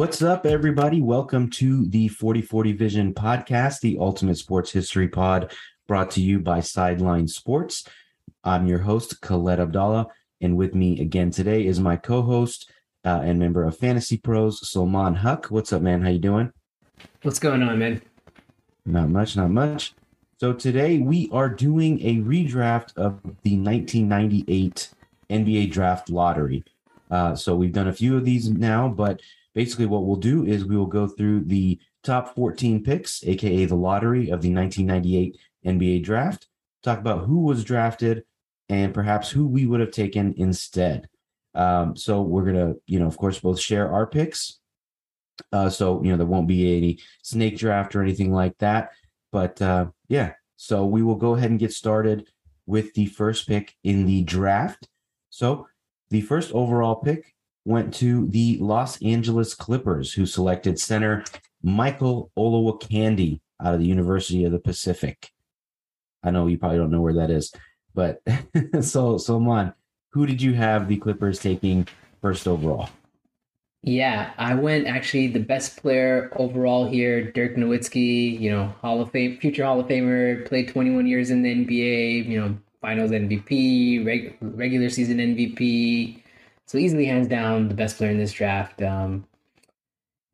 What's up, everybody? Welcome to the 4040 Vision podcast, the ultimate sports history pod brought to you by Sideline Sports. I'm your host, Khaled Abdallah, and with me again today is my co-host uh, and member of Fantasy Pros, Salman Huck. What's up, man? How you doing? What's going on, man? Not much, not much. So today we are doing a redraft of the 1998 NBA Draft Lottery. Uh, so we've done a few of these now, but basically what we'll do is we will go through the top 14 picks, aka the lottery of the 1998 NBA draft, talk about who was drafted and perhaps who we would have taken instead. Um, so we're gonna, you know, of course, both share our picks. Uh, so you know there won't be any snake draft or anything like that. But uh, yeah, so we will go ahead and get started with the first pick in the draft. So the first overall pick went to the Los Angeles Clippers, who selected center Michael Olowokandi out of the University of the Pacific. I know you probably don't know where that is, but so Salman, who did you have the Clippers taking first overall? Yeah, I went actually the best player overall here, Dirk Nowitzki. You know, Hall of Fame, future Hall of Famer, played 21 years in the NBA. You know, Finals MVP, reg- regular season MVP. So easily, hands down, the best player in this draft. Um,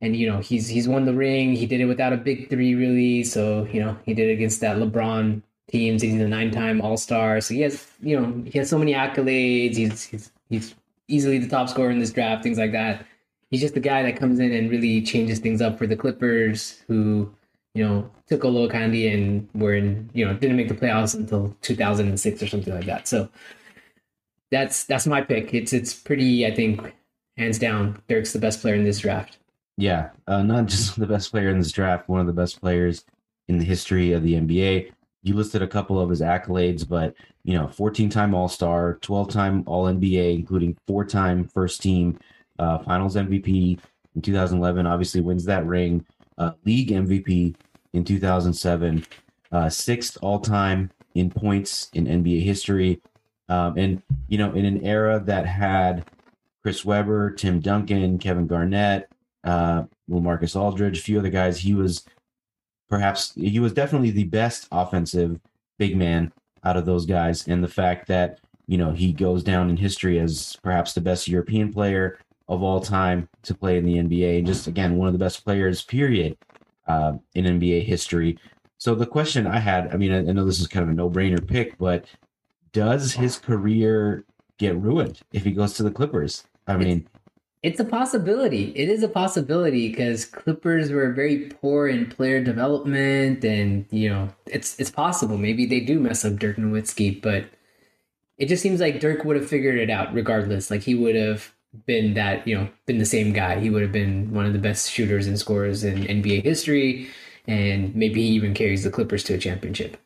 and you know, he's he's won the ring. He did it without a big three, really. So you know, he did it against that LeBron teams. He's a nine-time All-Star. So he has, you know, he has so many accolades. He's he's he's easily the top scorer in this draft. Things like that. He's just the guy that comes in and really changes things up for the Clippers, who you know took Olowokandi and were in, you know, didn't make the playoffs until 2006 or something like that. So that's that's my pick. It's it's pretty, I think, hands down. Dirk's the best player in this draft. Yeah, uh, not just the best player in this draft, one of the best players in the history of the NBA. You listed a couple of his accolades, but you know, 14-time All-Star, 12-time All-NBA, including four-time first team uh, Finals MVP in 2011. Obviously, wins that ring. Uh, league MVP in 2007. Uh, sixth all-time in points in NBA history. Um, and you know, in an era that had Chris Webber, Tim Duncan, Kevin Garnett, uh, Marcus Aldridge, a few other guys, he was perhaps he was definitely the best offensive big man out of those guys. And the fact that you know he goes down in history as perhaps the best European player of all time to play in the NBA, and just again one of the best players, period, uh, in NBA history. So the question I had, I mean, I, I know this is kind of a no-brainer pick, but does his career get ruined if he goes to the Clippers? I mean, it's a possibility. It is a possibility because Clippers were very poor in player development, and you know, it's it's possible. Maybe they do mess up Dirk Nowitzki, but it just seems like Dirk would have figured it out regardless. Like he would have been that you know been the same guy. He would have been one of the best shooters and scorers in NBA history, and maybe he even carries the Clippers to a championship.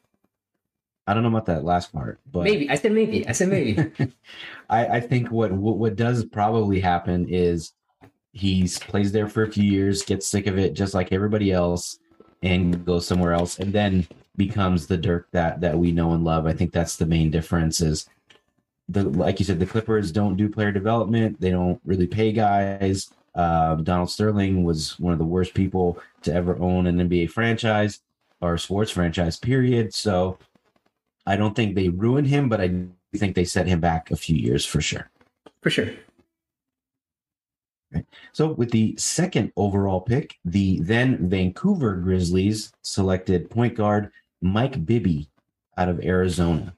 I don't know about that last part, but maybe I said maybe. I said maybe. I, I think what, what what does probably happen is he plays there for a few years, gets sick of it, just like everybody else, and goes somewhere else, and then becomes the Dirk that that we know and love. I think that's the main difference. Is the like you said, the Clippers don't do player development. They don't really pay guys. Um, Donald Sterling was one of the worst people to ever own an NBA franchise or sports franchise. Period. So I don't think they ruined him, but I think they set him back a few years for sure. For sure. Right. So, with the second overall pick, the then Vancouver Grizzlies selected point guard Mike Bibby out of Arizona.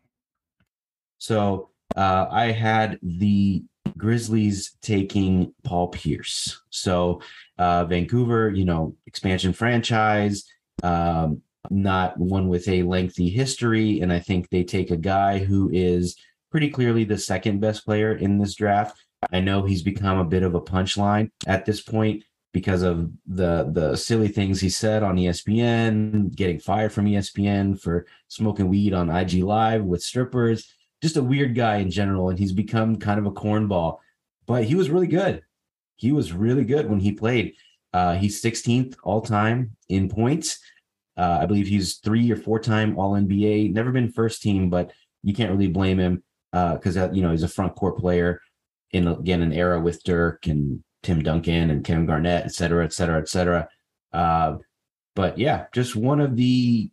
So, uh, I had the Grizzlies taking Paul Pierce. So, uh, Vancouver, you know, expansion franchise. Um, not one with a lengthy history. And I think they take a guy who is pretty clearly the second best player in this draft. I know he's become a bit of a punchline at this point because of the the silly things he said on ESPN, getting fired from ESPN for smoking weed on IG Live with strippers. Just a weird guy in general, and he's become kind of a cornball. But he was really good. He was really good when he played. Uh, he's 16th all time in points. Uh, I believe he's three or four time All NBA. Never been first team, but you can't really blame him because uh, uh, you know he's a front court player in again an era with Dirk and Tim Duncan and Kevin Garnett, et cetera, et cetera, et cetera. Uh, but yeah, just one of the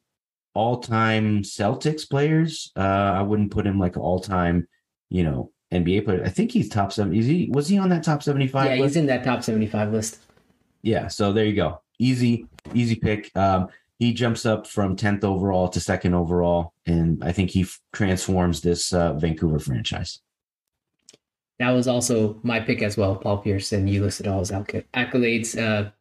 all-time Celtics players. Uh, I wouldn't put him like all-time, you know, NBA player. I think he's top seven. Is he? Was he on that top seventy-five? Yeah, list? he's in that top seventy-five list. Yeah. So there you go. Easy, easy pick. Um, he jumps up from tenth overall to second overall, and I think he f- transforms this uh, Vancouver franchise. That was also my pick as well, Paul and you listed all his accolades. Uh,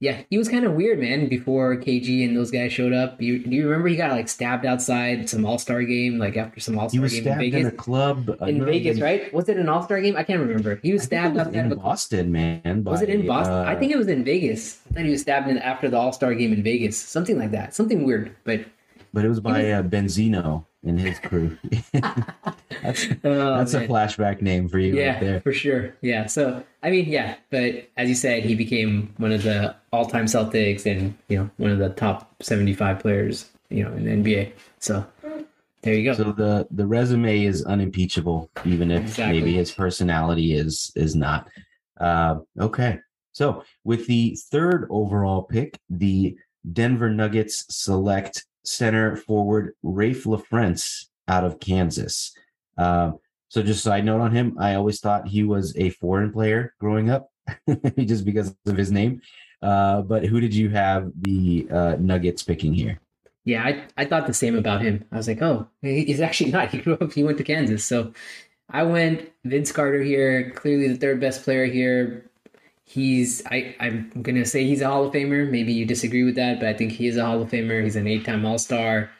yeah, he was kind of weird, man. Before KG and those guys showed up, you, do you remember he got like stabbed outside some All Star game, like after some All Star game in Vegas? in a club in Vegas, right? Was it an All Star game? I can't remember. He was stabbed was in Boston, man. By, was it in Boston? Uh, I think it was in Vegas. I thought he was stabbed in after the All Star game in Vegas, something like that, something weird. But but it was by was, uh, Benzino and his crew. that's oh, that's a flashback name for you, yeah, right there. for sure. Yeah. So I mean, yeah, but as you said, he became one of the all-time Celtics and you know one of the top seventy-five players, you know, in the NBA. So there you go. So the the resume is unimpeachable, even if exactly. maybe his personality is is not. Uh, okay. So with the third overall pick, the Denver Nuggets select center forward Raef LaFrentz out of Kansas. Uh, so just side note on him, I always thought he was a foreign player growing up, just because of his name. Uh, but who did you have the uh, Nuggets picking here? Yeah, I, I thought the same about him. I was like, oh, he's actually not. He grew up, he went to Kansas. So I went Vince Carter here, clearly the third best player here he's I, I'm gonna say he's a Hall of Famer. Maybe you disagree with that, but I think he is a Hall of Famer. He's an eight-time All-Star,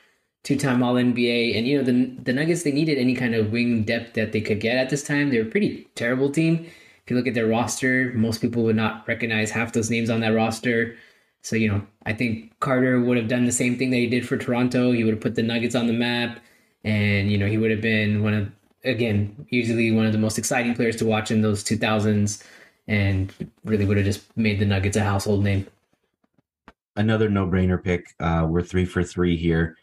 two-time All NBA, and you know the the Nuggets they needed any kind of wing depth that they could get at this time. They're a pretty terrible team. If you look at their roster, most people would not recognize half those names on that roster. So you know, I think Carter would have done the same thing that he did for Toronto. He would have put the Nuggets on the map, and you know he would have been one of again usually one of the most exciting players to watch in those 2000s and really would have just made the Nuggets a household name. Another no-brainer pick. Uh, we're three for three here.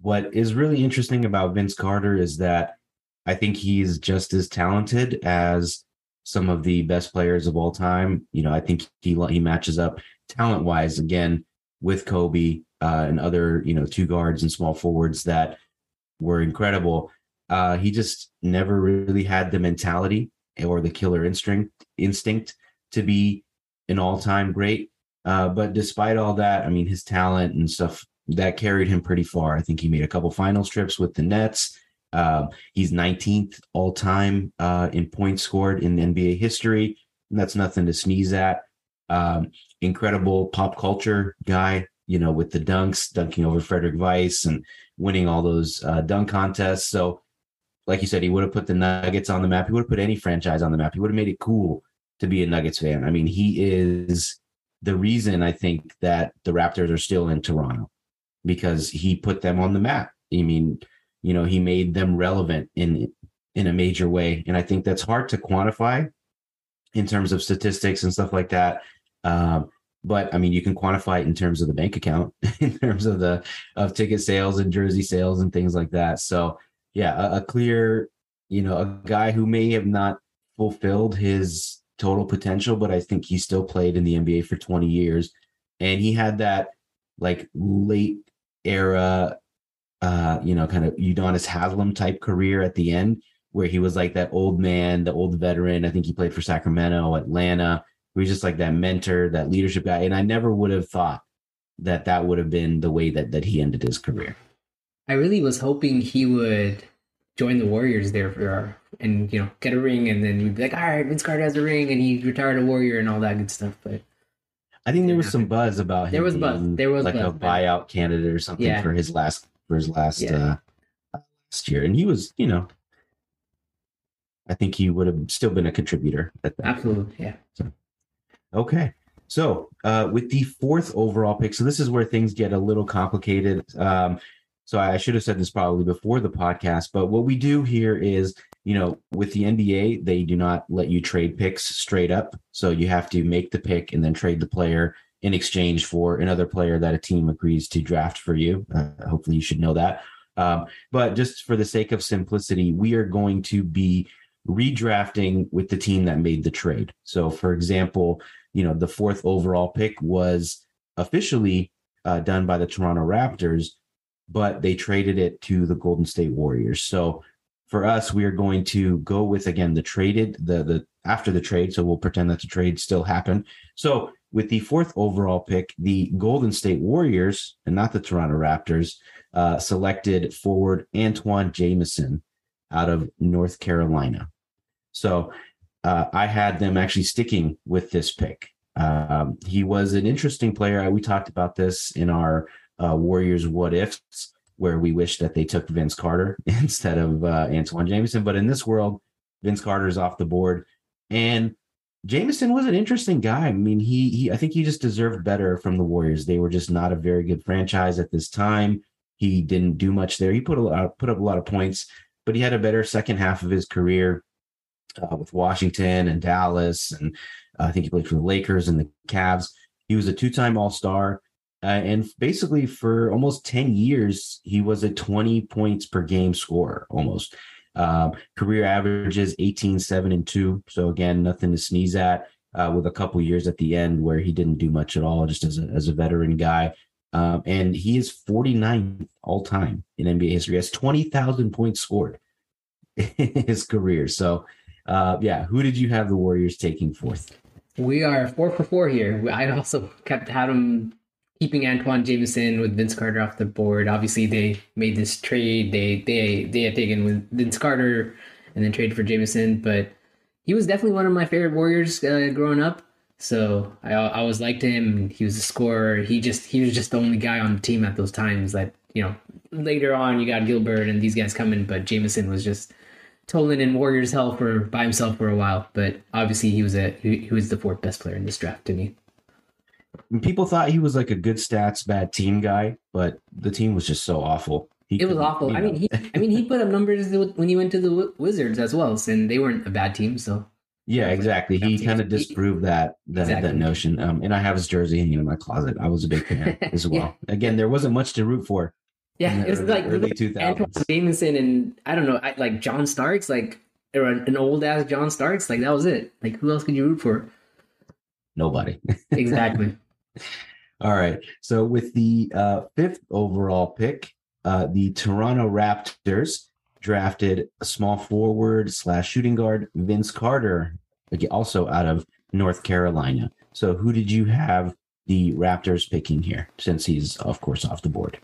What is really interesting about Vince Carter is that I think he's just as talented as some of the best players of all time. You know, I think he he matches up talent wise again with Kobe uh, and other you know two guards and small forwards that were incredible. Uh, he just never really had the mentality or the killer instinct instinct to be an all-time great. Uh, but despite all that, I mean, his talent and stuff that carried him pretty far. I think he made a couple finals trips with the Nets. Uh, he's 19th all time uh, in points scored in NBA history. And that's nothing to sneeze at. Um, incredible pop culture guy, you know, with the dunks, dunking over Frédéric Weis and winning all those uh, dunk contests. So like you said, he would have put the Nuggets on the map. He would have put any franchise on the map. He would have made it cool to be a Nuggets fan. I mean, he is the reason I think that the Raptors are still in Toronto because he put them on the map. I mean, you know, he made them relevant in in a major way, and I think that's hard to quantify in terms of statistics and stuff like that. Um, but I mean, you can quantify it in terms of the bank account, in terms of the of ticket sales and jersey sales and things like that. So yeah, a, a clear, you know, a guy who may have not fulfilled his total potential, but I think he still played in the NBA for 20 years. And he had that like late era, uh, you know, kind of Udonis Haslem type career at the end where he was like that old man, the old veteran. I think he played for Sacramento, Atlanta. He was just like that mentor, that leadership guy. And I never would have thought that that would have been the way that that he ended his career. I really was hoping he would join the Warriors there for and you know get a ring, and then we'd be like, all right, Vince Carter has a ring, and he retired a Warrior and all that good stuff. But I think there was some buzz about him. There was buzz. There was like buzz, a buyout candidate or something yeah. for his last for his last yeah. uh, last year, and he was, you know, I think he would have still been a contributor. Absolutely, yeah. So, okay. So, uh, with the fourth overall pick, so this is where things get a little complicated. Um, so I should have said this probably before the podcast, but what we do here is, you know, with the NBA, they do not let you trade picks straight up. So you have to make the pick and then trade the player in exchange for another player that a team agrees to draft for you. Uh, hopefully, you should know that. Um, but just for the sake of simplicity, we are going to be redrafting with the team that made the trade. So, for example, you know, the fourth overall pick was officially uh, done by the Toronto Raptors, but they traded it to the Golden State Warriors. So, for us, we are going to go with again the traded the the after the trade. So we'll pretend that the trade still happened. So with the fourth overall pick, the Golden State Warriors and not the Toronto Raptors uh, selected forward Antawn Jamison out of North Carolina. So uh, I had them actually sticking with this pick. Um, he was an interesting player. We talked about this in our uh, Warriors what ifs, where we wish that they took Vince Carter instead of uh, Antawn Jamison. But in this world, Vince Carter is off the board, and Jamison was an interesting guy. I mean, he he I think he just deserved better from the Warriors. They were just not a very good franchise at this time. He didn't do much there. He put a lot, put up a lot of points, but he had a better second half of his career uh, with Washington and Dallas, and uh, I think he played for the Lakers and the Cavs. He was a two-time All-Star, uh, and basically for almost ten years, he was a twenty points per game scorer almost. Um, career averages 18, 7, and 2. So again, nothing to sneeze at. Uh, with a couple years at the end where he didn't do much at all, just as a, as a veteran guy. Um, and he is 49th all time in NBA history. He has 20,000 points scored in his career. So uh, yeah, who did you have the Warriors taking fourth? We are four for four here. I also kept had them keeping Antawn Jamison with Vince Carter off the board. Obviously, they made this trade. They they they had taken with Vince Carter and then traded for Jamison, but he was definitely one of my favorite Warriors uh, growing up. So I I always liked him. He was a scorer. He just he was just the only guy on the team at those times. That you know later on you got Gilbert and these guys coming, but Jamison was just Tolan in Warriors hell for by himself for a while, but obviously he was a he, he was the fourth best player in this draft to me. People thought he was like a good stats, bad team guy, but the team was just so awful. He it was awful. I mean, he I mean he put up numbers when he went to the Wizards as well, and they weren't a bad team. So yeah, exactly. He kind of disproved that that, exactly. that notion. Um, and I have his jersey hanging in my closet. I was a big fan as well. yeah. Again, there wasn't much to root for yeah, it was early, like early two thousands. Jamison and I don't know, like John Starks, like or an old ass John Starks. Like that was it. Like who else could you root for? Nobody. exactly. All right. So with the uh, fifth overall pick, uh, the Toronto Raptors drafted a small forward slash shooting guard Vince Carter, also out of North Carolina. So who did you have the Raptors picking here? Since he's of course off the board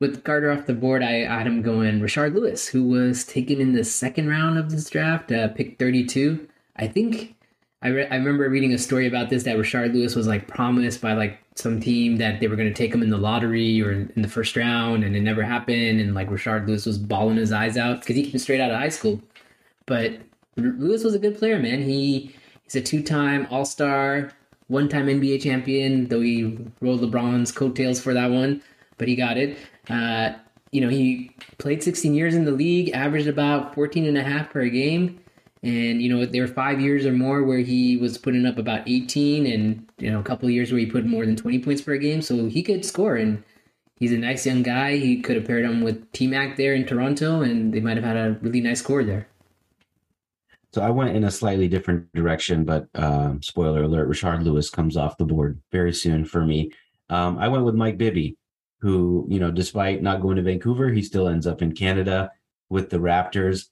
with Carter off the board, I had him going Rashard Lewis, who was taken in the second round of this draft, uh, pick 32. I think I, re- I remember reading a story about this that Rashard Lewis was like promised by like some team that they were going to take him in the lottery or in the first round, and it never happened. And like Rashard Lewis was bawling his eyes out because he came straight out of high school. But Lewis was a good player, man. He he's a two time All Star, one time NBA champion, though he rolled LeBron's coattails for that one, but he got it. Uh, you know, he played 16 years in the league, averaged about 14 and a half per game. And, you know, there were five years or more where he was putting up about 18 and, you know, a couple of years where he put more than 20 points per game. So he could score. And he's a nice young guy. He could have paired him with T Mac there in Toronto, and they might have had a really nice score there. So I went in a slightly different direction, but um, spoiler alert: Rashard Lewis comes off the board very soon for me. Um, I went with Mike Bibby who, you know, despite not going to Vancouver, he still ends up in Canada with the Raptors.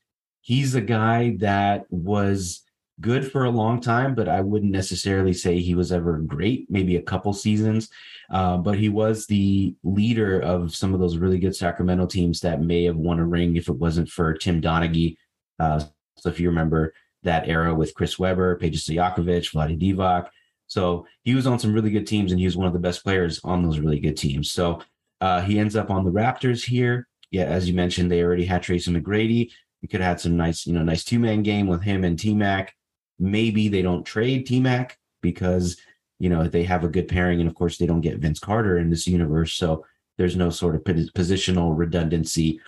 He's a guy that was good for a long time, but I wouldn't necessarily say he was ever great, maybe a couple seasons. Uh, but he was the leader of some of those really good Sacramento teams that may have won a ring if it wasn't for Tim Donaghy. Uh, so if you remember that era with Chris Webber, Peja Stojakovic, Vlade Divac. So he was on some really good teams and he was one of the best players on those really good teams. So uh, he ends up on the Raptors here. Yeah, as you mentioned, they already had Tracy McGrady. You could have had some nice, you know, nice two man game with him and T Mac. Maybe they don't trade T Mac because you know they have a good pairing, and of course they don't get Vince Carter in this universe, so there's no sort of positional redundancy.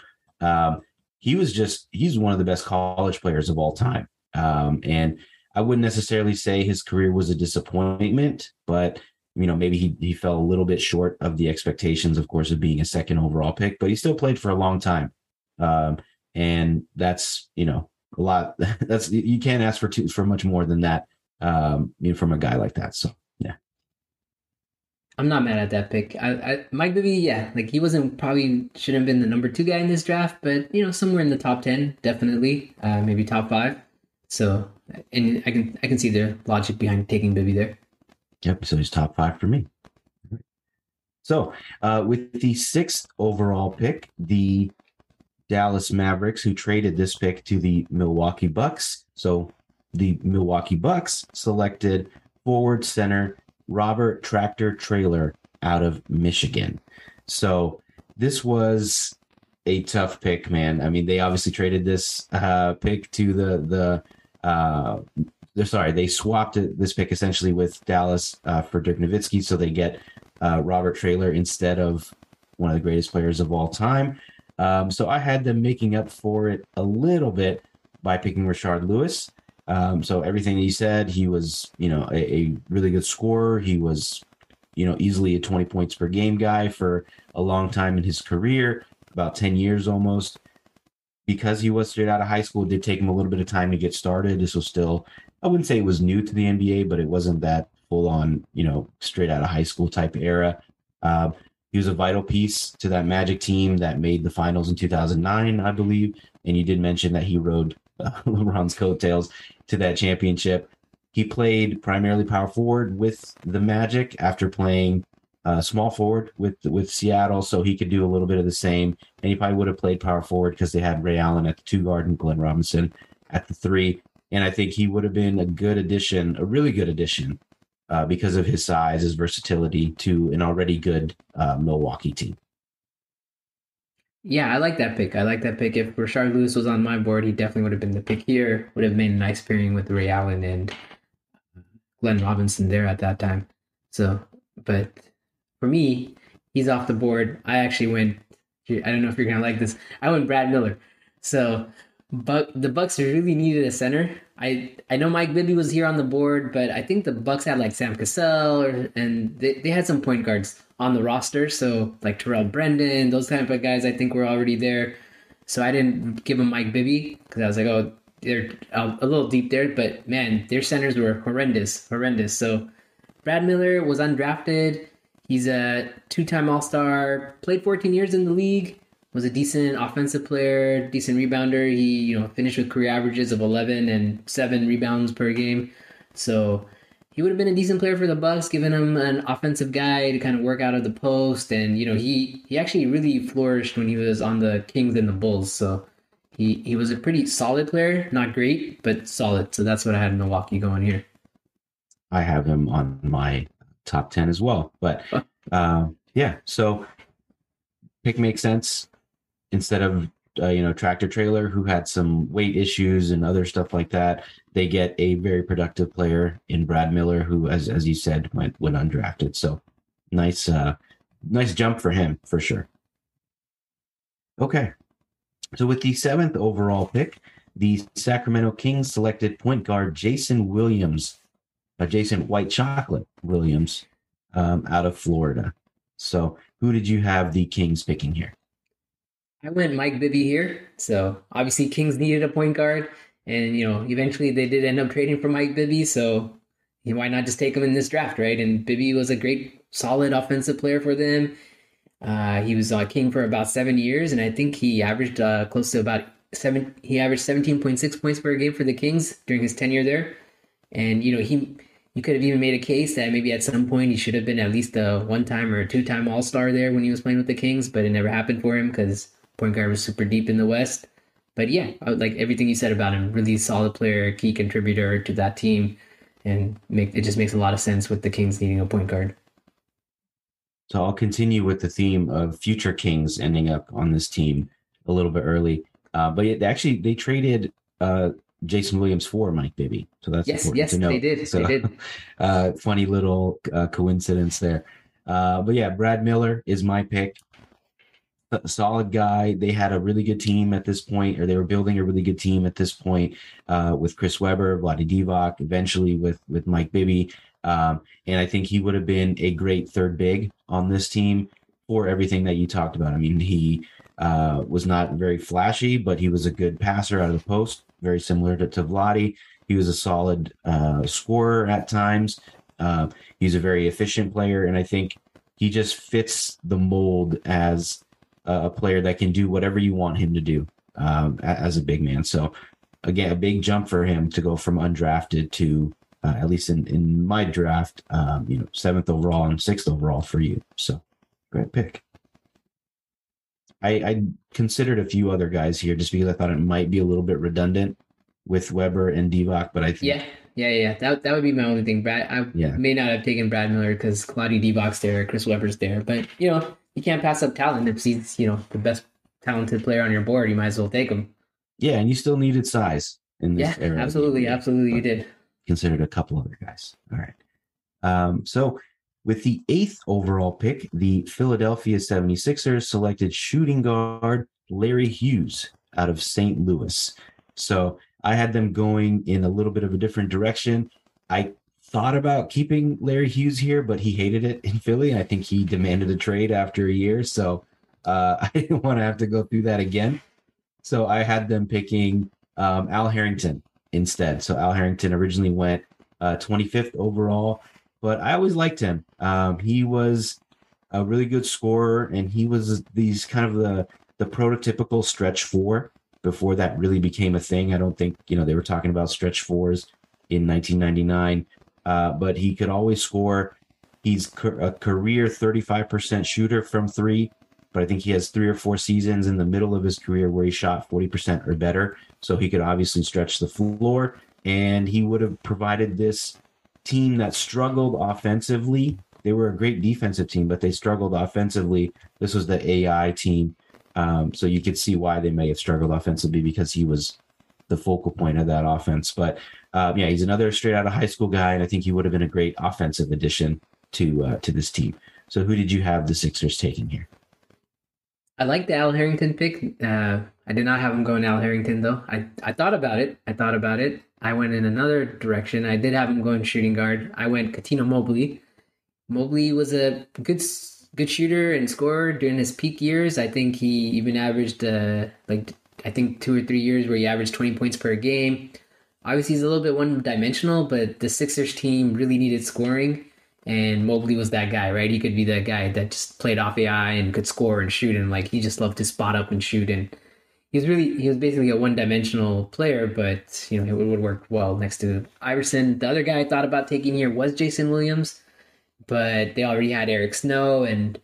Um, he was just he's one of the best college players of all time, um, and I wouldn't necessarily say his career was a disappointment, but you know, maybe he, he fell a little bit short of the expectations, of course, of being a second overall pick, but he still played for a long time. Um, and that's, you know, a lot. That's you can't ask for too for much more than that. Um, you know, from a guy like that. So yeah. I'm not mad at that pick. I, I Mike Bibby, yeah, like he wasn't probably shouldn't have been the number two guy in this draft, but you know, somewhere in the top ten, definitely, uh, maybe top five. So, and I can I can see the logic behind taking Bibby there. Yep. So he's top five for me. So, uh, with the sixth overall pick, the Dallas Mavericks, who traded this pick to the Milwaukee Bucks. So, the Milwaukee Bucks selected forward center Robert Tractor Traylor out of Michigan. So, this was a tough pick, man. I mean, they obviously traded this uh, pick to the the uh, they're sorry, they swapped this pick essentially with Dallas uh, for Dirk Nowitzki, so they get uh, Robert Traylor instead of one of the greatest players of all time. Um, so I had them making up for it a little bit by picking Rashard Lewis. Um, so everything he said, he was, you know, a, a, really good scorer. He was, you know, easily a 20 points per game guy for a long time in his career, about 10 years almost. Because he was straight out of high school, it did take him a little bit of time to get started. This was still, I wouldn't say it was new to the NBA, but it wasn't that full on, you know, straight out of high school type era. Uh, he was a vital piece to that Magic team that made the finals in 2009, I believe. And you did mention that he rode uh, LeBron's coattails to that championship. He played primarily power forward with the Magic after playing uh, small forward with with Seattle, so he could do a little bit of the same. And he probably would have played power forward because they had Ray Allen at the two guard and Glenn Robinson at the three. And I think he would have been a good addition, a really good addition uh, because of his size, his versatility to an already good uh, Milwaukee team. Yeah, I like that pick. I like that pick. If Rashard Lewis was on my board, he definitely would have been the pick here. Would have made a nice pairing with Ray Allen and Glenn Robinson there at that time. So, but for me, he's off the board. I actually went. I don't know if you're gonna like this. I went Brad Miller. So but the Bucks really needed a center. I I know Mike Bibby was here on the board, but I think the Bucks had like Sam Cassell or, and they, they had some point guards on the roster. So like Terrell Brandon, those type of guys, I think were already there. So I didn't give him Mike Bibby because I was like, oh, they're a little deep there. But man, their centers were horrendous, horrendous. So Brad Miller was undrafted. He's a two-time All-Star. Played 14 years in the league was a decent offensive player, decent rebounder. He, you know, finished with career averages of 11 and 7 rebounds per game. So he would have been a decent player for the Bucks, giving him an offensive guy to kind of work out of the post. And, you know, he he actually really flourished when he was on the Kings and the Bulls. So he, he was a pretty solid player, not great, but solid. So that's what I had in Milwaukee going here. I have him on my top 10 as well. But uh, yeah, so pick makes sense instead of uh, you know tractor Traylor who had some weight issues and other stuff like that they get a very productive player in brad miller who as as you said went went undrafted. So nice uh nice jump for him for sure. Okay. So with the seventh overall pick the sacramento kings selected point guard jason williams uh, jason white chocolate williams um, out of florida. So who did you have the kings picking here I went Mike Bibby here. So obviously Kings needed a point guard, and you know eventually they did end up trading for Mike Bibby. So you why not just take him in this draft, right? And Bibby was a great, solid offensive player for them. Uh, he was uh, king for about seven years, and I think he averaged uh, close to about seven. He averaged seventeen point six points per game for the Kings during his tenure there. And you know he, you could have even made a case that maybe at some point he should have been at least a one time or two time All Star there when he was playing with the Kings, but it never happened for him because point guard was super deep in the West. But yeah, I would like everything you said about him. Really solid player, key contributor to that team, and make it just makes a lot of sense with the Kings needing a point guard. So I'll continue with the theme of future Kings ending up on this team a little bit early. Uh, but actually, they traded uh, Jason Williams for Mike Bibby. So that's yes, yes, they did. So, they did. Uh, funny little uh, coincidence there. Uh, but yeah, Brad Miller is my pick a solid guy. They had a really good team at this point, or they were building a really good team at this point uh, with Chris Webber, Vlade Divac, eventually with with Mike Bibby. Um, and I think he would have been a great third big on this team for everything that you talked about. I mean, he uh, was not very flashy, but he was a good passer out of the post, very similar to, to Vladi. He was a solid uh, scorer at times. Uh, he's a very efficient player, and I think he just fits the mold as a player that can do whatever you want him to do um, as a big man. So, again, a big jump for him to go from undrafted to uh, at least in, in my draft, um, you know, seventh overall and sixth overall for you. So, great pick. I, I considered a few other guys here just because I thought it might be a little bit redundant with Webber and Divac, but I think yeah, yeah, yeah. That that would be my only thing. Brad, I yeah. may not have taken Brad Miller because Vlade Divac's there, Chris Webber's there, but you know you can't pass up talent if he's you know the best talented player on your board. You might as well take him. Yeah, and you still needed size in this yeah, era. Absolutely, absolutely, you did. Considered a couple other guys. All right. Um, so with the eighth overall pick, the Philadelphia 76ers selected shooting guard Larry Hughes out of St. Louis. So I had them going in a little bit of a different direction. I thought about keeping Larry Hughes here, but he hated it in Philly. And I think he demanded a trade after a year. So uh, I didn't want to have to go through that again. So I had them picking um, Al Harrington instead. So Al Harrington originally went uh, 25th overall, but I always liked him. Um, he was a really good scorer, and he was these kind of the the prototypical stretch four before that really became a thing. I don't think, you know, they were talking about stretch fours in 1999, uh, but he could always score. He's a career 35% shooter from three, but I think he has three or four seasons in the middle of his career where he shot 40% or better. So he could obviously stretch the floor, and he would have provided this team that struggled offensively. They were a great defensive team, but they struggled offensively. This was the AI team um, so you could see why they may have struggled offensively because he was the focal point of that offense. But um, yeah, he's another straight out of high school guy, and I think he would have been a great offensive addition to uh, to this team. So who did you have the Sixers taking here? I like the Al Harrington pick. Uh, I did not have him going Al Harrington though. I, I thought about it. I thought about it. I went in another direction. I did have him going shooting guard. I went Cuttino Mobley. Mobley was a good good shooter and scorer during his peak years. I think he even averaged uh, like I think two or three years where he averaged 20 points per game. Obviously, he's a little bit one dimensional, but the Sixers team really needed scoring, and Mobley was that guy, right? He could be that guy that just played off AI and could score and shoot, and like he just loved to spot up and shoot. And he was really he was basically a one dimensional player, but you know it would work well next to Iverson. The other guy I thought about taking here was Jason Williams but they already had Eric Snow and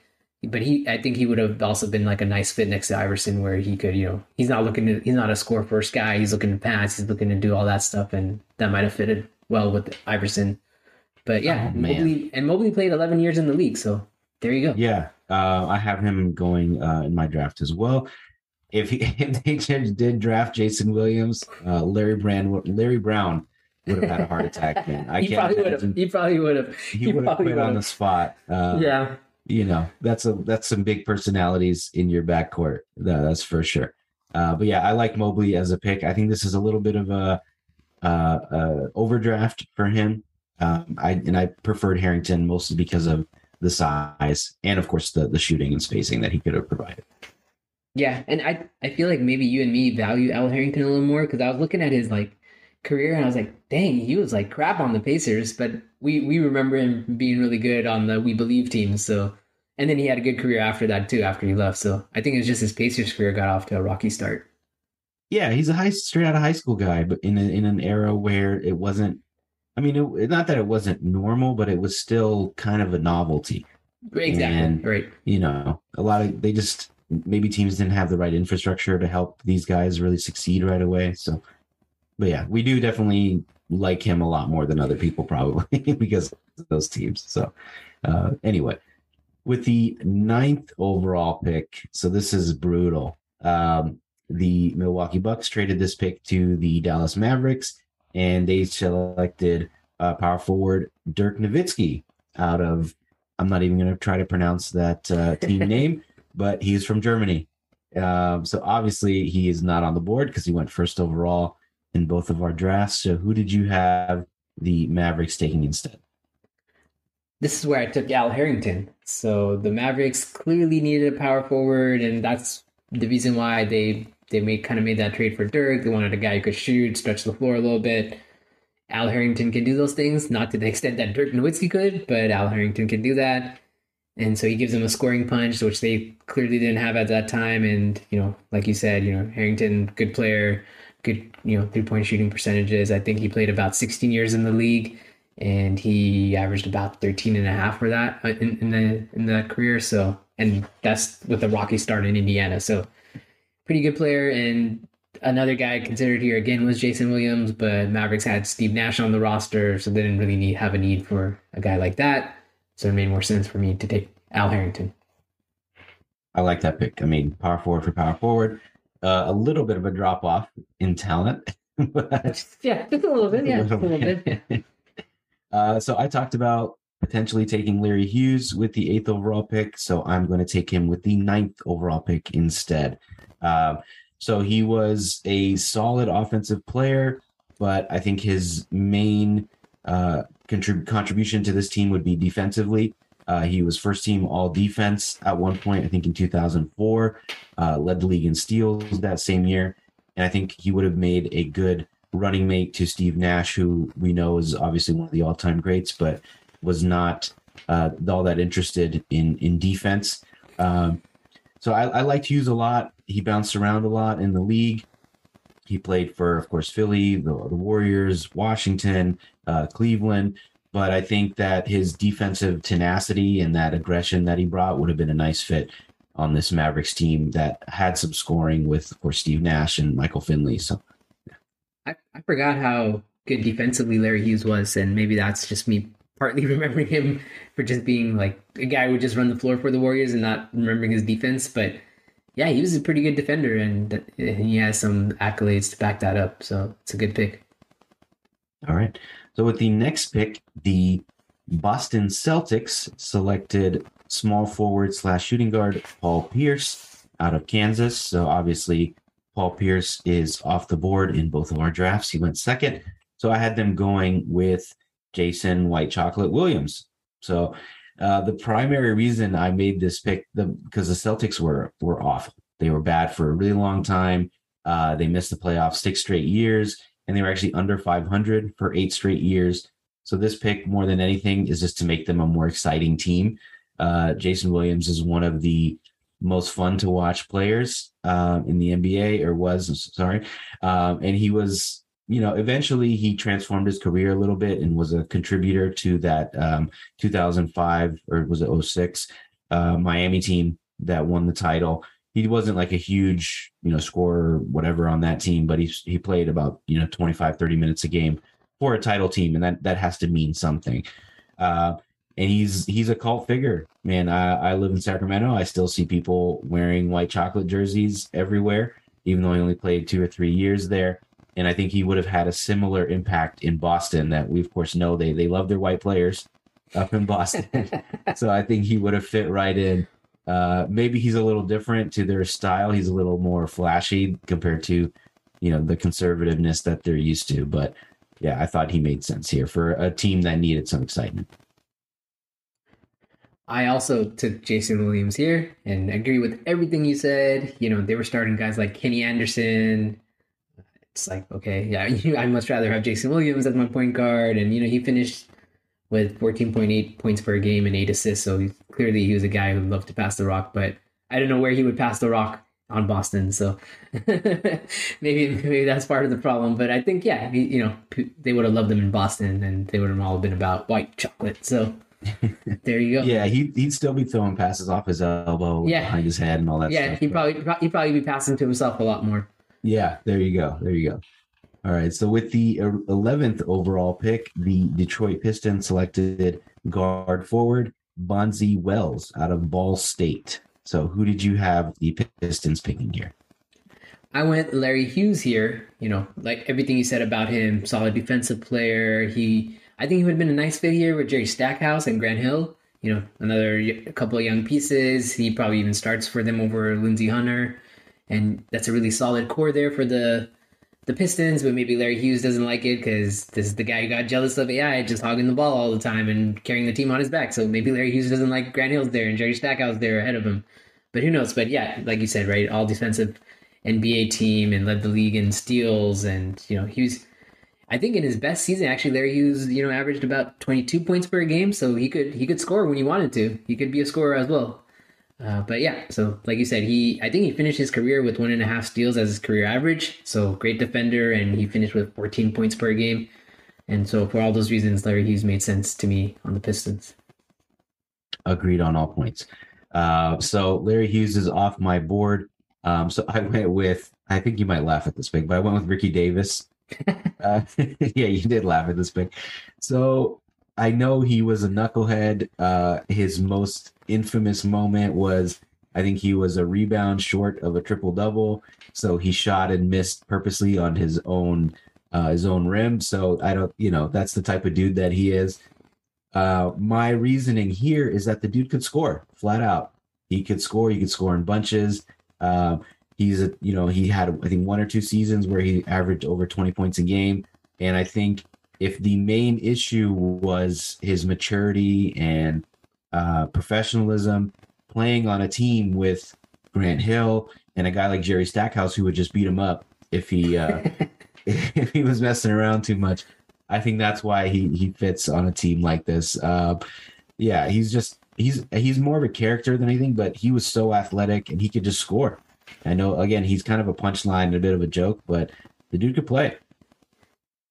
but he I think he would have also been like a nice fit next to Iverson where he could, you know, he's not looking to he's not a score first guy, he's looking to pass, he's looking to do all that stuff and that might have fitted well with Iverson. But yeah, oh, Mobley and Mobley played 11 years in the league, so there you go. Yeah, uh, I have him going uh, in my draft as well. If, he, if they did draft Jason Williams, uh, Larry Brand, Larry Brown would have had a heart attack, man. I he can't probably would have. He probably would have. He, he would have quit on the spot. Uh, yeah. You know, that's a that's some big personalities in your backcourt. that's for sure. Uh, but yeah, I like Mobley as a pick. I think this is a little bit of a, uh, uh, overdraft for him. Um, I and I preferred Harrington mostly because of the size and of course the the shooting and spacing that he could have provided. Yeah, and I I feel like maybe you and me value Al Harrington a little more because I was looking at his like career, and I was like, dang, he was like crap on the Pacers, but we we remember him being really good on the We Believe team. So, and then he had a good career after that too, after he left. So I think it was just his Pacers career got off to a rocky start. Yeah, he's a high straight out of high school guy, but in a, in an era where it wasn't. I mean, it, not that it wasn't normal, but it was still kind of a novelty. Exactly. And, right. You know, a lot of they just maybe teams didn't have the right infrastructure to help these guys really succeed right away. So but yeah, we do definitely like him a lot more than other people probably because of those teams. So uh, anyway, with the ninth overall pick, so this is brutal. Um, the Milwaukee Bucks traded this pick to the Dallas Mavericks, and they selected uh, power forward Dirk Nowitzki out of. I'm not even going to try to pronounce that uh, team name, but he's from Germany. Um, so obviously he is not on the board because he went first overall in both of our drafts. So who did you have the Mavericks taking instead? this is where I took Al Harrington. So the Mavericks clearly needed a power forward, and that's the reason why they they made kind of made that trade for Dirk. They wanted a guy who could shoot, stretch the floor a little bit. Al Harrington can do those things, not to the extent that Dirk Nowitzki could, but Al Harrington can do that. And so he gives them a scoring punch, which they clearly didn't have at that time. And, you know, like you said, you know, Harrington, good player, good, you know, three point shooting percentages. I think he played about 16 years in the league and he averaged about 13 and a half for that uh, in, in the, in the career. So, and that's with a rocky start in Indiana. So pretty good player. And another guy considered here again was Jason Williams, but Mavericks had Steve Nash on the roster. So they didn't really need, have a need for a guy like that. So it made more sense for me to take Al Harrington. I like that pick. I mean, power forward for power forward. Uh, a little bit of a drop off in talent. but yeah, just a little bit. Yeah, a little, a little bit. uh, so I talked about potentially taking Larry Hughes with the eighth overall pick. So I'm going to take him with the ninth overall pick instead. Uh, so he was a solid offensive player, but I think his main uh, contrib- contribution to this team would be defensively. Uh, he was first team all defense at one point, I think in 2004, uh, led the league in steals that same year. And I think he would have made a good running mate to Steve Nash, who we know is obviously one of the all time greats, but was not uh, all that interested in, in defense. Um, so I, I liked Hughes a lot. He bounced around a lot in the league. He played for, of course, Philly, the, the Warriors, Washington, uh, Cleveland. But I think that his defensive tenacity and that aggression that he brought would have been a nice fit on this Mavericks team that had some scoring with, of course, Steve Nash and Michael Finley. So yeah. I, I forgot how good defensively Larry Hughes was, and maybe that's just me partly remembering him for just being like a guy who would just run the floor for the Warriors and not remembering his defense. But yeah, he was a pretty good defender, and uh, he has some accolades to back that up. So it's a good pick. All right. So with the next pick, the Boston Celtics selected small forward slash shooting guard Paul Pierce out of Kansas. So obviously, Paul Pierce is off the board in both of our drafts. He went second. So I had them going with Jason White Chocolate Williams. So uh, the primary reason I made this pick, the because the Celtics were were awful. They were bad for a really long time. Uh, they missed the playoffs six straight years, and they were actually under 500 for eight straight years. So this pick, more than anything, is just to make them a more exciting team. Uh, Jason Williams is one of the most fun to watch players uh, in the NBA, or was sorry, um, and he was you know, eventually he transformed his career a little bit and was a contributor to that um, 2005 or was it 06 uh, Miami team that won the title. He wasn't like a huge, you know, scorer, whatever on that team, but he he played about you know 25, 30 minutes a game for a title team, and that that has to mean something. Uh, and he's he's a cult figure, man. I, I live in Sacramento. I still see people wearing white chocolate jerseys everywhere, even though he only played two or three years there and I think he would have had a similar impact in Boston. That we of course know they they love their white players up in Boston, so I think he would have fit right in. Uh, maybe he's a little different to their style. He's a little more flashy compared to, you know, the conservativeness that they're used to. But yeah, I thought he made sense here for a team that needed some excitement. I also took Jason Williams here and agree with everything you said. You know, they were starting guys like Kenny Anderson, it's like okay, yeah, I much rather have Jason Williams as my point guard, and you know he finished with 14.8 points per game and eight assists. So clearly he was a guy who loved to pass the rock, but I don't know where he would pass the rock on Boston. So maybe maybe that's part of the problem. But I think yeah, he, you know they would have loved him in Boston, and they would have all been about white chocolate. So. there you go. Yeah, he he'd still be throwing passes off his elbow, yeah. behind his head, and all that. Yeah, stuff, he'd probably he'd probably be passing to himself a lot more. Yeah, there you go. There you go. All right. So with the 11th overall pick, the Detroit Pistons selected guard forward Bonzi Wells out of Ball State. So who did you have the Pistons picking here? I went Larry Hughes here. You know, like everything you said about him, solid defensive player. He, I think he would have been a nice fit here with Jerry Stackhouse and Grant Hill. You know, another a couple of young pieces. He probably even starts for them over Lindsey Hunter and that's a really solid core there for the the Pistons, but maybe Larry Hughes doesn't like it because this is the guy who got jealous of AI just hogging the ball all the time and carrying the team on his back. So maybe Larry Hughes doesn't like Grant Hill's there and Jerry Stackhouse there ahead of him. But who knows? But yeah, like you said, right? All defensive NBA team and led the league in steals. And, you know, he was, I think in his best season, actually, Larry Hughes, you know, averaged about 22 points per game. So he could, he could score when he wanted to. He could be a scorer as well. Uh, but yeah, so like you said, he I think he finished his career with one and a half steals as his career average. So great defender, and he finished with 14 points per game. And so for all those reasons, Larry Hughes made sense to me on the Pistons. Agreed on all points. Uh, so Larry Hughes is off my board. Um, so I went with I think you might laugh at this pick, but I went with Ricky Davis. uh, yeah, you did laugh at this pick. So I know he was a knucklehead. Uh, his most infamous moment was I think he was a rebound short of a triple double, so he shot and missed purposely on his own uh, his own rim. So I don't, you know, that's the type of dude that he is. Uh, my reasoning here is that the dude could score flat out. He could score. He could score in bunches. Uh, he's a, you know, he had I think one or two seasons where he averaged over twenty points a game, and I think if the main issue was his maturity and uh, professionalism, playing on a team with Grant Hill and a guy like Jerry Stackhouse who would just beat him up if he uh, if he was messing around too much. I think that's why he he fits on a team like this. Uh, yeah, he's just he's he's more of a character than anything, but he was so athletic and he could just score. I know again he's kind of a punchline and a bit of a joke, but the dude could play.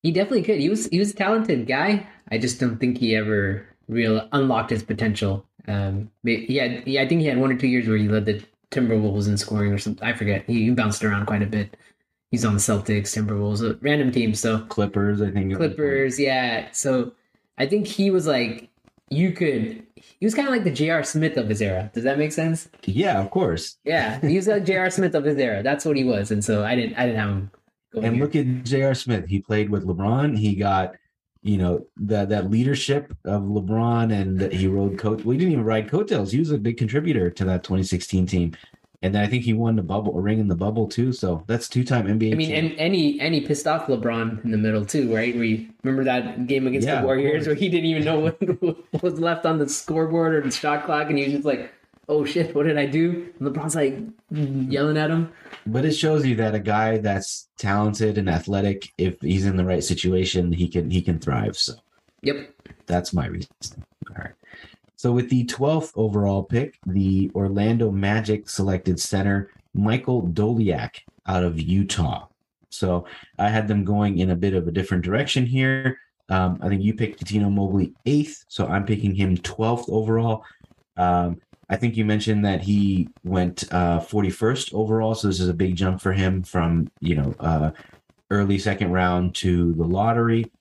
He definitely could. He was he was a talented guy. I just don't think he ever real unlocked his potential. Um, he had, yeah, I think he had one or two years where he led the Timberwolves in scoring or something. I forget. He, he bounced around quite a bit. He's on the Celtics, Timberwolves, a random team. So Clippers, I think. Clippers, yeah. So I think he was like you could. He was kind of like the J.R. Smith of his era. Does that make sense? Yeah, of course. Yeah, he was like J.R. Smith of his era. That's what he was, and so I didn't. I didn't have him and here. look at J.R. Smith. He played with LeBron. He got, you know, that that leadership of LeBron, and he rode coat. We didn't even ride coattails. He was a big contributor to that 2016 team. And then I think he won the bubble, a ring in the bubble too. So that's two-time NBA. I mean, and any any pissed off LeBron in the middle too, right? We remember that game against yeah, the Warriors where he didn't even know what was left on the scoreboard or the shot clock, and he was just like, "Oh shit, what did I do?" And LeBron's like yelling at him. But it shows you that a guy that's talented and athletic, if he's in the right situation, he can he can thrive. So, yep, that's my reason. All right. So with the 12th overall pick, the Orlando Magic selected center Michael Doleac out of Utah. So I had them going in a bit of a different direction here. Um, I think you picked Cuttino Mobley eighth, so I'm picking him 12th overall. Um, I think you mentioned that he went uh, 41st overall, so this is a big jump for him from you know uh, early second round to the lottery.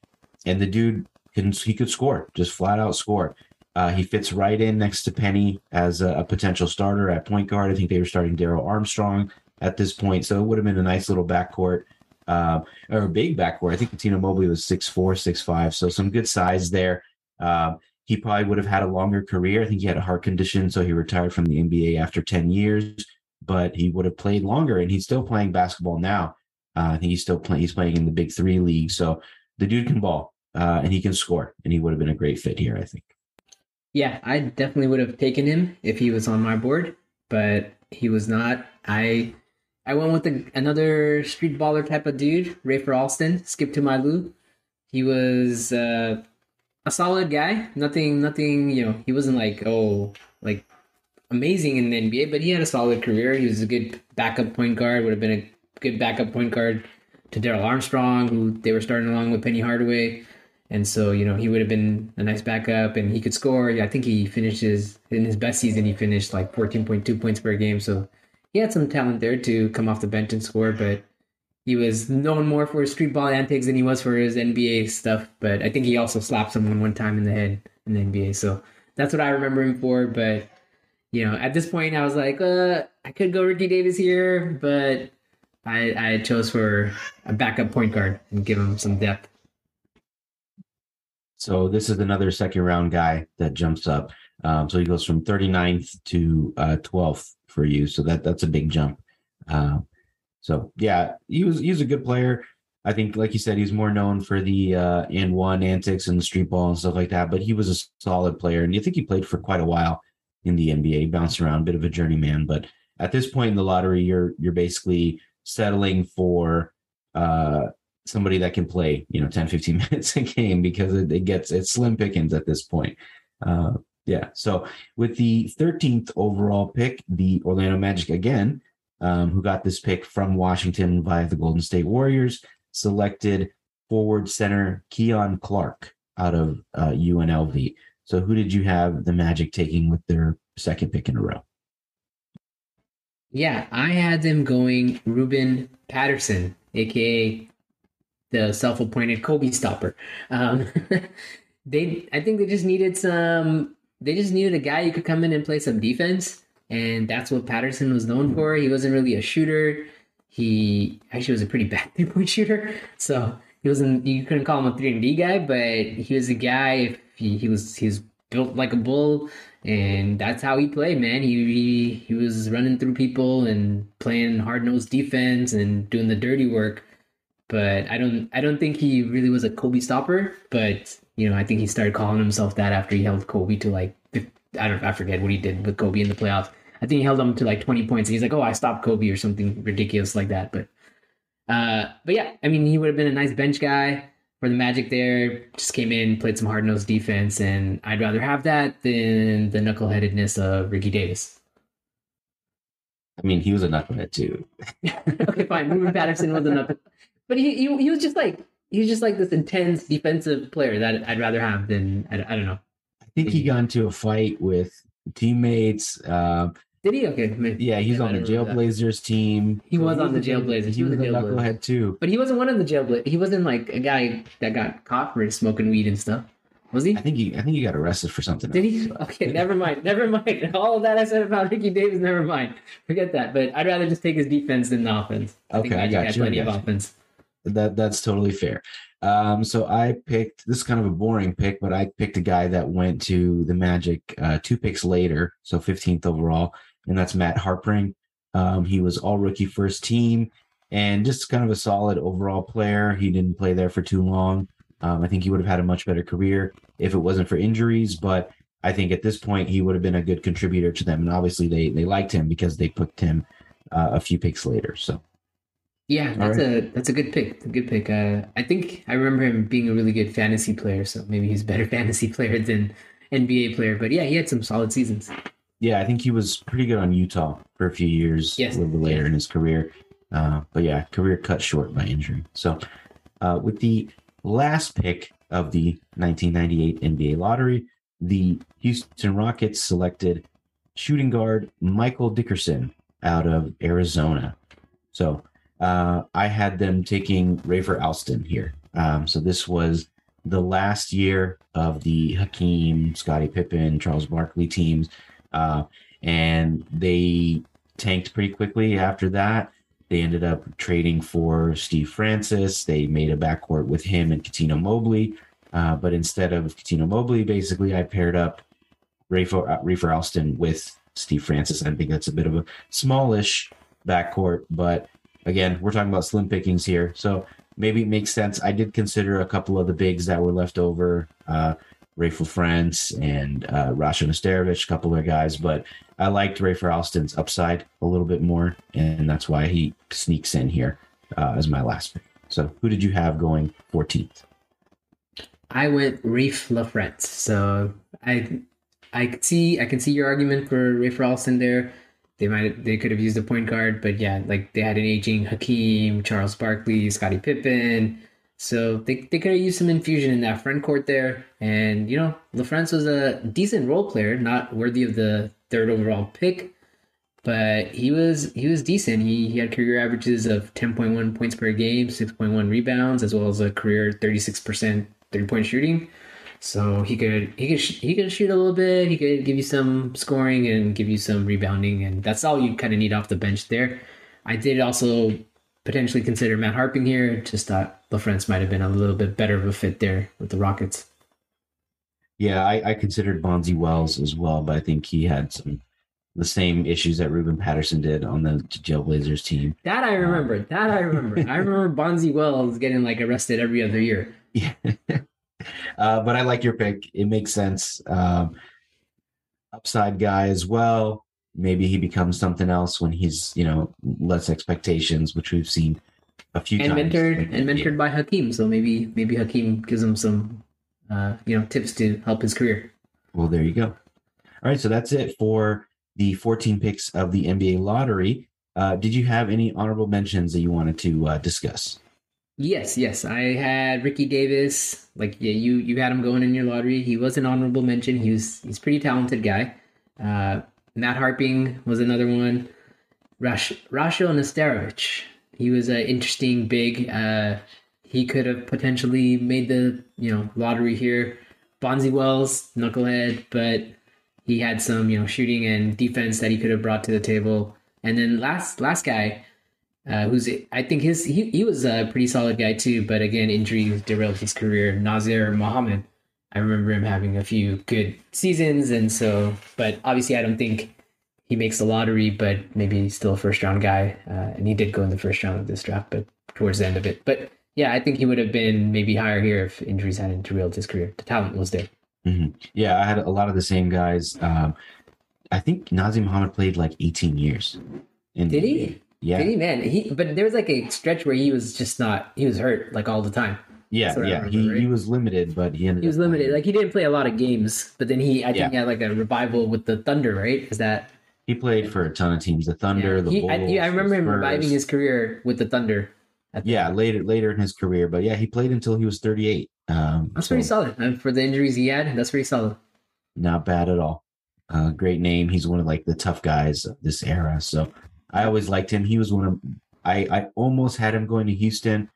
And the dude can he could score, just flat out score. Uh, he fits right in next to Penny as a, a, potential starter at point guard. I think they were starting Darrell Armstrong at this point, so it would have been a nice little backcourt uh, or a big backcourt. I think Cuttino Mobley was six four, six five, so some good size there. Uh, he probably would have had a longer career. I think he had a heart condition, so he retired from the NBA after 10 years, but he would have played longer and he's still playing basketball now. Uh, I think he's still playing, he's playing in the big three league. So the dude can ball uh, and he can score, and he would have been a great fit here, I think. Yeah, I definitely would have taken him if he was on my board, but he was not. I I went with a, another street baller type of dude, Rafer Alston, skip to my Lou. He was uh, a solid guy. Nothing, nothing. You know, he wasn't like oh, like amazing in the NBA, but he had a solid career. He was a good backup point guard. Would have been a good backup point guard to Darrell Armstrong, who they were starting along with Penny Hardaway. And so, you know, he would have been a nice backup and he could score. Yeah, I think he finishes in his best season, he finished like 14.2 points per game. So he had some talent there to come off the bench and score, but he was known more for his street ball antics than he was for his NBA stuff. But I think he also slapped someone one time in the head in the NBA. So that's what I remember him for. But you know, at this point, I was like, uh, I could go Ricky Davis here, but I I chose for a backup point guard and give him some depth. So this is another second round guy that jumps up. Um, so he goes from 39th to uh, 12th for you. So that that's a big jump. Uh, so yeah, he was he was a good player. I think, like you said, he's more known for the uh, and one antics and the street ball and stuff like that. But he was a solid player, and you think he played for quite a while in the NBA, bounced around, bit of a journeyman. But at this point in the lottery, you're you're basically settling for uh, somebody that can play, you know, 10, 15 minutes a game because it, it gets it's slim pickings at this point. Uh, yeah. So with the 13th overall pick, the Orlando Magic again, um, who got this pick from Washington via the Golden State Warriors, selected forward center Keon Clark out of uh, UNLV. So who did you have the Magic taking with their second pick in a row? Yeah, I had them going Ruben Patterson, aka the self-appointed Kobe stopper. Um, they, I think they just needed some. They just needed a guy who could come in and play some defense, and that's what Patterson was known for. He wasn't really a shooter. He actually was a pretty bad three-point shooter, so he wasn't. You couldn't call him a three and D guy, but he was a guy. He, he was he was built like a bull, and that's how he played. Man, he he, he was running through people and playing hard nosed defense and doing the dirty work but I don't I don't think he really was a Kobe stopper. But you know, I think he started calling himself that after he held Kobe to like I don't I forget what he did with Kobe in the playoffs. I think he held them to like 20 points. And he's like, oh, I stopped Kobe or something ridiculous like that. But uh, but yeah, I mean, he would have been a nice bench guy for the Magic. There, just came in, played some hard nosed defense, and I'd rather have that than the knuckleheadedness of Ricky Davis. I mean, he was a knucklehead too. okay, fine. Ruben Patterson was a knucklehead. But he, he he was just like he was just like this intense defensive player that I'd rather have than I, I don't know. I think he got into a fight with teammates. Uh, Did he? Okay. Yeah, he's on the Jailblazers team. He was on the Jailblazers. He, he was, was a knucklehead too. But he wasn't one of the Jailblazers. He wasn't like a guy that got caught for smoking weed and stuff. Was he? I think he. I think he got arrested for something. Did he? Okay, never mind. Never mind. All that I said about Ricky Davis. Never mind. Forget that. But I'd rather just take his defense than the offense. I okay, I got you. Plenty got of you. offense that that's totally fair. Um, so I picked this is kind of a boring pick, but I picked a guy that went to the Magic uh, two picks later, so 15th overall, and that's Matt Harpring. Um, he was all rookie first team and just kind of a solid overall player. He didn't play there for too long. Um, I think he would have had a much better career if it wasn't for injuries, but I think at this point he would have been a good contributor to them. And obviously they they liked him because they picked him uh, a few picks later. So yeah, that's right. a that's a good pick. A good pick. Uh, I think I remember him being a really good fantasy player, so maybe he's a better fantasy player than NBA player. But yeah, he had some solid seasons. Yeah, I think he was pretty good on Utah for a few years yes. a little bit later yes. in his career. Uh, but yeah, career cut short by injury. So uh, with the last pick of the 1998 NBA lottery, the Houston Rockets selected shooting guard Michael Dickerson out of Arizona. So uh, I had them taking Rafer Alston here. Um, so this was the last year of the Hakeem, Scottie Pippen, Charles Barkley teams. Uh, and they tanked pretty quickly after that. They ended up trading for Steve Francis. They made a backcourt with him and Cuttino Mobley. Uh, but instead of Cuttino Mobley, basically, I paired up uh, Rafer Alston with Steve Francis. I think that's a bit of a smallish backcourt, but again, we're talking about slim pickings here. So maybe it makes sense. I did consider a couple of the bigs that were left over, uh, Raef LaFrentz and uh, Rasho Nesterovic, a couple of guys, but I liked Rafer Alston's upside a little bit more, and that's why he sneaks in here uh, as my last pick. So who did you have going 14th? I went Raef LaFrentz. So I I see I can see your argument for Rafer Alston there they might they could have used a point guard, but yeah, like they had an aging Hakeem, Charles Barkley, Scottie Pippen. So they, they could have used some infusion in that front court there. And, you know, LaFrentz was a decent role player, not worthy of the third overall pick, but he was he was decent. He, he had career averages of 10.1 points per game, 6.1 rebounds, as well as a career 36% three point shooting. So he could he could he could shoot a little bit. He could give you some scoring and give you some rebounding, and that's all you kind of need off the bench there. I did also potentially consider Matt Harpring here. Just thought LaFrentz might have been a little bit better of a fit there with the Rockets. Yeah, I, I considered Bonzi Wells as well, but I think he had some the same issues that Ruben Patterson did on the Jailblazers team. That I remember. Um, that I remember. I remember Bonzi Wells getting like arrested every other year. Yeah. uh, but I like your pick. It makes sense. Um, upside guy as well. Maybe he becomes something else when he's, you know, less expectations, which we've seen a few and times. mentored and mentored by Hakeem. So maybe maybe Hakeem gives him some uh, you know, tips to help his career. Well, there you go. All right, so that's it for the 14 picks of the NBA lottery. Uh, did you have any honorable mentions that you wanted to uh, discuss? Yes, yes. I had Ricky Davis. Like, yeah, you you had him going in your lottery. He was an honorable mention. He was he's pretty talented guy. Uh, Matt Harpring was another one. Rash, Rasho Nesterovic. He was an interesting big. Uh, he could have potentially made the you know lottery here. Bonzi Wells, knucklehead, but he had some you know shooting and defense that he could have brought to the table. And then last last guy, uh, who's I think his he, he was a pretty solid guy too, but again injury derailed his career. Nazr Mohammed, I remember him having a few good seasons, and so but obviously I don't think he makes the lottery, but maybe he's still a first round guy, uh, and he did go in the first round of this draft, but towards the end of it, but. Yeah, I think he would have been maybe higher here if injuries hadn't derailed his career. The talent was there. Mm-hmm. Yeah, I had a lot of the same guys. Um, I think Nazr Mohammed played like 18 years. In, Did he? Yeah. Did he, man? He, but there was like a stretch where he was just not, he was hurt like all the time. Yeah, yeah. Remember, he, right? he was limited, but he ended He was limited. Playing. Like he didn't play a lot of games, but then he, I think yeah. he had like a revival with the Thunder, right? Is that. He played for a ton of teams. The Thunder, yeah. the he, Bulls. I, I remember him reviving his career with the Thunder. Yeah, later later in his career, but yeah, he played until he was 38. Um, that's so. pretty solid. And for the injuries he had, that's pretty solid. Not bad at all. Uh, great name. He's one of like the tough guys of this era. So I always liked him. He was one of I I almost had him going to Houston.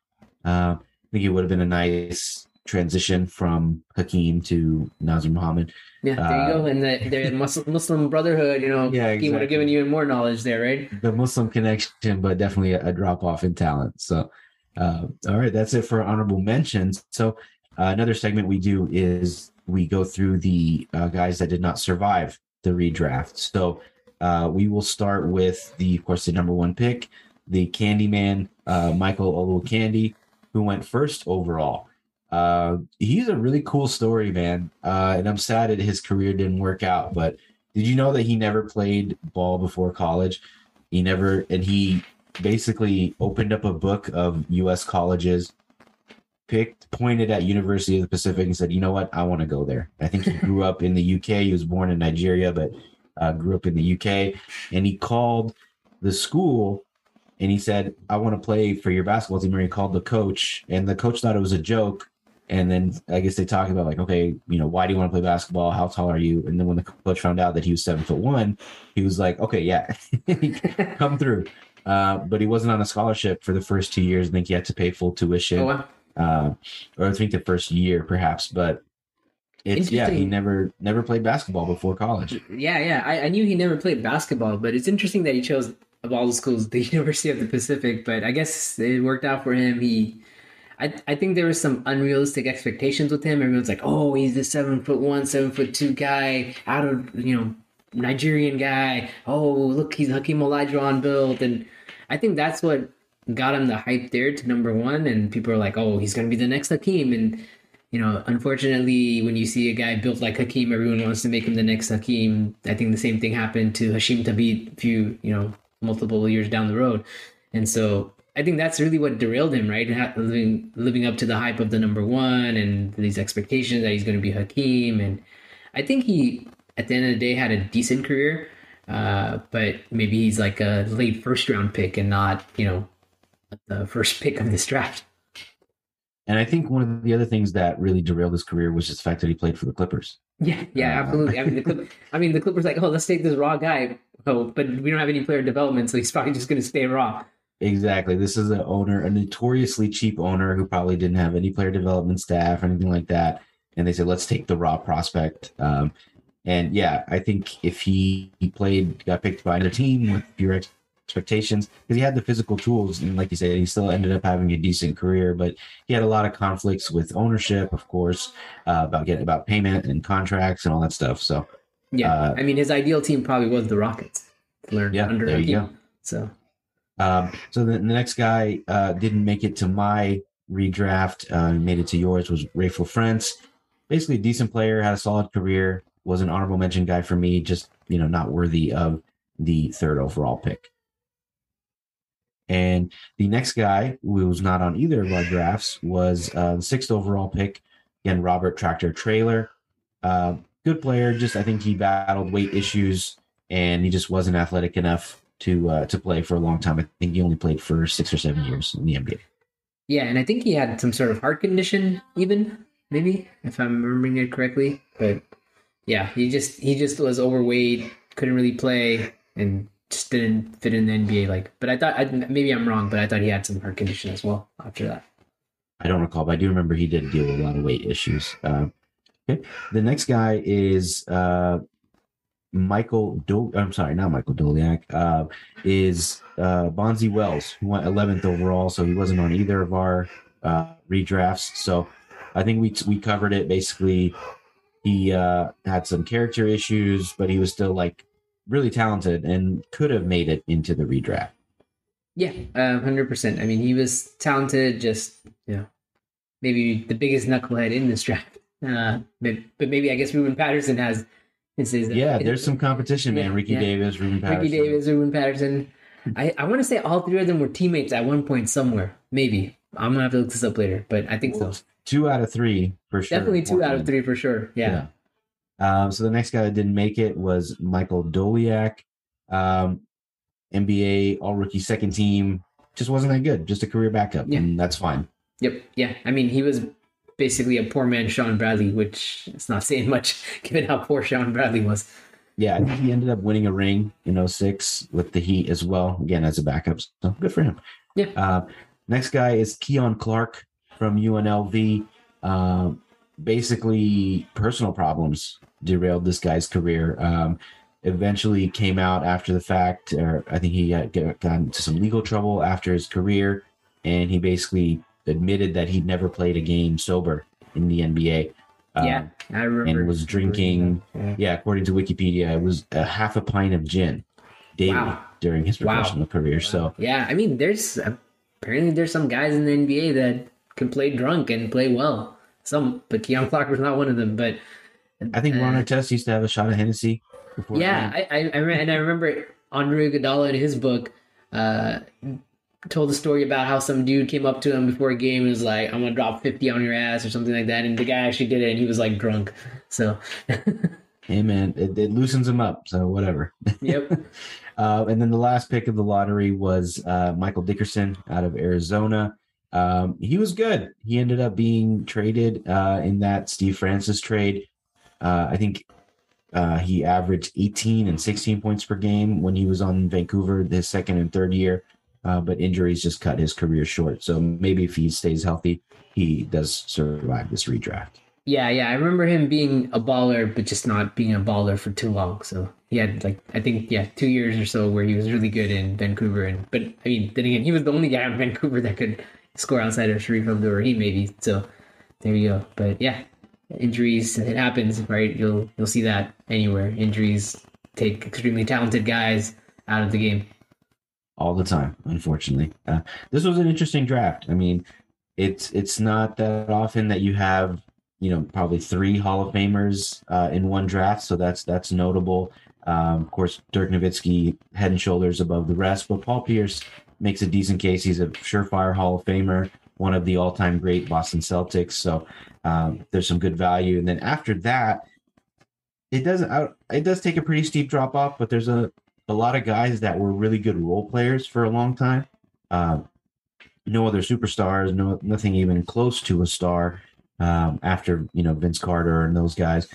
Uh, think it would have been a nice transition from Hakeem to Nazr Mohammed. Yeah, there you go. Uh, and the, the Muslim, Muslim Brotherhood, you know, yeah, exactly. would have given you even more knowledge there, right? The Muslim connection, but definitely a, a drop off in talent. So, uh, all right, that's it for honorable mentions. So, uh, another segment we do is we go through the uh, guys that did not survive the redraft. So uh, we will start with the, of course, the number one pick, the Candyman, uh, Michael Olowokandi, who went first overall. Uh, he's a really cool story, man. Uh, and I'm sad that his career didn't work out. But did you know that he never played ball before college? He never, and he basically opened up a book of U.S. colleges picked pointed at University of the Pacific and said, "You know what? I want to go there." I think he grew up in the UK. He was born in Nigeria, but uh, grew up in the UK. And he called the school and he said, "I want to play for your basketball team." And he called the coach, and the coach thought it was a joke. And then I guess they talked about like, okay, you know, why do you want to play basketball? How tall are you? And then when the coach found out that he was seven foot one, he was like, okay, yeah, come through. Uh, but he wasn't on a scholarship for the first two years. I think he had to pay full tuition. Oh, wow uh, or I think the first year perhaps, but it's yeah he never never played basketball before college. Yeah, yeah, I, I, knew he never played basketball, but it's interesting that he chose of all the schools the University of the Pacific. But I guess it worked out for him. He. I, I think there was some unrealistic expectations with him. Everyone's like, "Oh, he's the seven foot one, seven foot two guy, out of you know Nigerian guy. Oh, look, he's Hakeem Olajuwon built." And I think that's what got him the hype there to number one, and people are like, "Oh, he's going to be the next Hakeem." And you know, unfortunately, when you see a guy built like Hakeem, everyone wants to make him the next Hakeem. I think the same thing happened to Hasheem Thabeet a few, you know, multiple years down the road, and so I think that's really what derailed him, right? Living living up to the hype of the number one and these expectations that he's going to be Hakeem, and I think he, at the end of the day, had a decent career. Uh, but maybe he's like a late first round pick and not, you know, the first pick of this draft. And I think one of the other things that really derailed his career was just the fact that he played for the Clippers. Yeah, yeah, uh, absolutely. I mean, the Clip, I mean, the Clippers like, oh, let's take this raw guy. Oh, but we don't have any player development, so he's probably just going to stay raw. Exactly. This is an owner, a notoriously cheap owner who probably didn't have any player development staff or anything like that. And they said, let's take the raw prospect. Um, and yeah, I think if he, he played, got picked by another team with fewer expectations because he had the physical tools and like you said he still ended up having a decent career but he had a lot of conflicts with ownership of course uh, about getting about payment and contracts and all that stuff so Yeah, Uh, I mean, his ideal team probably was the Rockets. Learn Yeah, under there you go. So Um, so the, the next guy uh, didn't make it to my redraft. Uh, made it to yours was Raef LaFrentz. Basically, a decent player, had a solid career. Was an honorable mention guy for me. Just you know, not worthy of the third overall pick. And the next guy, who was not on either of our drafts, was uh, the sixth overall pick. Again, Robert Tractor Traylor. Uh, good player. Just I think he battled weight issues and he just wasn't athletic enough to uh, to play for a long time. I think he only played for six or seven years in the NBA. yeah, and I think he had some sort of heart condition, even maybe if I'm remembering it correctly. But yeah, he just he just was overweight, couldn't really play, and just didn't fit in the NBA. Like, but I thought I, maybe I'm wrong, but I thought he had some heart condition as well after that. I don't recall, but I do remember he did deal with a lot of weight issues. Uh, okay, the next guy is uh, Michael. Do- I'm sorry, not Michael Doleac. Uh, is uh, Bonzi Wells, who went 11th overall, so he wasn't on either of our uh, redrafts. So I think we we covered it. Basically, he uh, had some character issues, but he was still like really talented and could have made it into the redraft. Yeah, hundred percent. I mean, he was talented. Just you know, maybe the biggest knucklehead in this draft. Uh, but but maybe I guess Ruben Patterson has. His, his, Yeah, there's some competition, man. Ricky yeah. Davis, Ruben Patterson. Ricky Davis, Ruben Patterson. I, I want to say all three of them were teammates at one point somewhere. Maybe I'm gonna have to look this up later, but I think so. Two out of three for sure. Definitely two out of three for sure. Yeah. Yeah. Um, so the next guy that didn't make it was Michael Doleac, um, NBA All Rookie Second Team. Just wasn't that good. Just a career backup, Yeah. and that's fine. Yep. Yeah. I mean, he was basically a poor man, Shawn Bradley, which is not saying much given how poor Shawn Bradley was. Yeah, he ended up winning a ring in 06 with the Heat as well. Again, as a backup, so good for him. Yeah. Uh, next guy is Keon Clark from UNLV. Um, basically, personal problems derailed this guy's career. Um, eventually came out after the fact, or I think he got, got got into some legal trouble after his career, and he basically admitted that he'd never played a game sober in the NBA. Um, yeah. I remember. and was drinking Yeah. yeah, according to Wikipedia, it was a half a pint of gin daily Wow. during his Wow. professional career. So Yeah. I mean, there's apparently there's some guys in the NBA that can play drunk and play well. Some, but Keon Clark was not one of them. But I think Ron Uh, Artest used to have a shot of Hennessy. Before Yeah. I, I, I re- and I remember Andre Iguodala in his book uh, told a story about how some dude came up to him before a game and was like, "I'm gonna drop fifty on your ass" or something like that, and the guy actually did it, and he was like drunk. So, hey man, it, it loosens him up. So whatever. yep, Uh, and then the last pick of the lottery was uh, Michael Dickerson out of Arizona. Um, he was good. He ended up being traded uh, in that Steve Francis trade. Uh, I think uh, he averaged 18 and 16 points per game when he was on Vancouver his second and third year. Uh, but injuries just cut his career short. So maybe if he stays healthy, he does survive this redraft. yeah, yeah. I remember him being a baller, but just not being a baller for too long. So he had like I think yeah two years or so where he was really good in Vancouver, and but I mean then again he was the only guy in Vancouver that could score outside of Shareef Abdur-Rahim maybe. So there you go. But yeah, injuries it happens right. You'll you'll see that anywhere. Injuries take extremely talented guys out of the game. All the time unfortunately. Uh, this was an interesting draft. I mean it's it's not that often that you have you know probably three hall of famers uh, in one draft so that's that's notable. Um, of course dirk nowitzki head and shoulders above the rest but paul pierce makes a decent case. He's a surefire hall of famer one of the all-time great boston celtics so um, there's some good value. And then after that it doesn't it does take a pretty steep drop off but there's a a lot of guys that were really good role players for a long time. Uh, no other superstars, no nothing even close to a star um, after you know Vince Carter and those guys.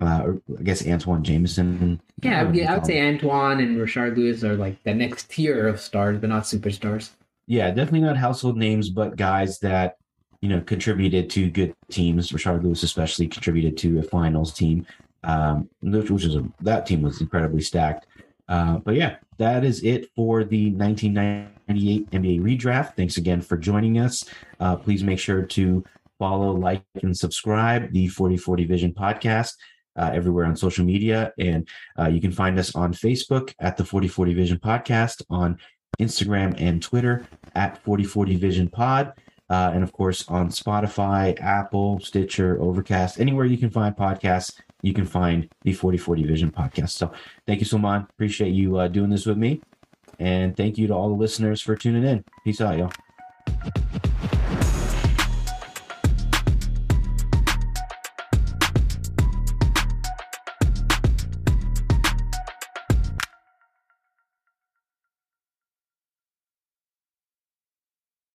Uh, I guess Antawn Jamison. Yeah, I would, I would say Um, Antawn and Rashard Lewis are like the next tier of stars, but not superstars. Yeah, definitely not household names, but guys that you know contributed to good teams. Rashard Lewis especially contributed to a finals team, um, which which was a, that team was incredibly stacked. Uh, but yeah, that is it for the 1998 NBA redraft. Thanks again for joining us. Uh, please make sure to follow, like, and subscribe the 4040 Vision podcast. uh, everywhere on social media. And uh, you can find us on Facebook at the 4040 Vision Podcast, on Instagram and Twitter at 4040 Vision Pod. Uh, and of course, on Spotify, Apple, Stitcher, Overcast, anywhere you can find podcasts, you can find the 4040 Vision podcast. So thank you, Salman. Appreciate you uh, doing this with me. And thank you to all the listeners for tuning in. Peace out, y'all.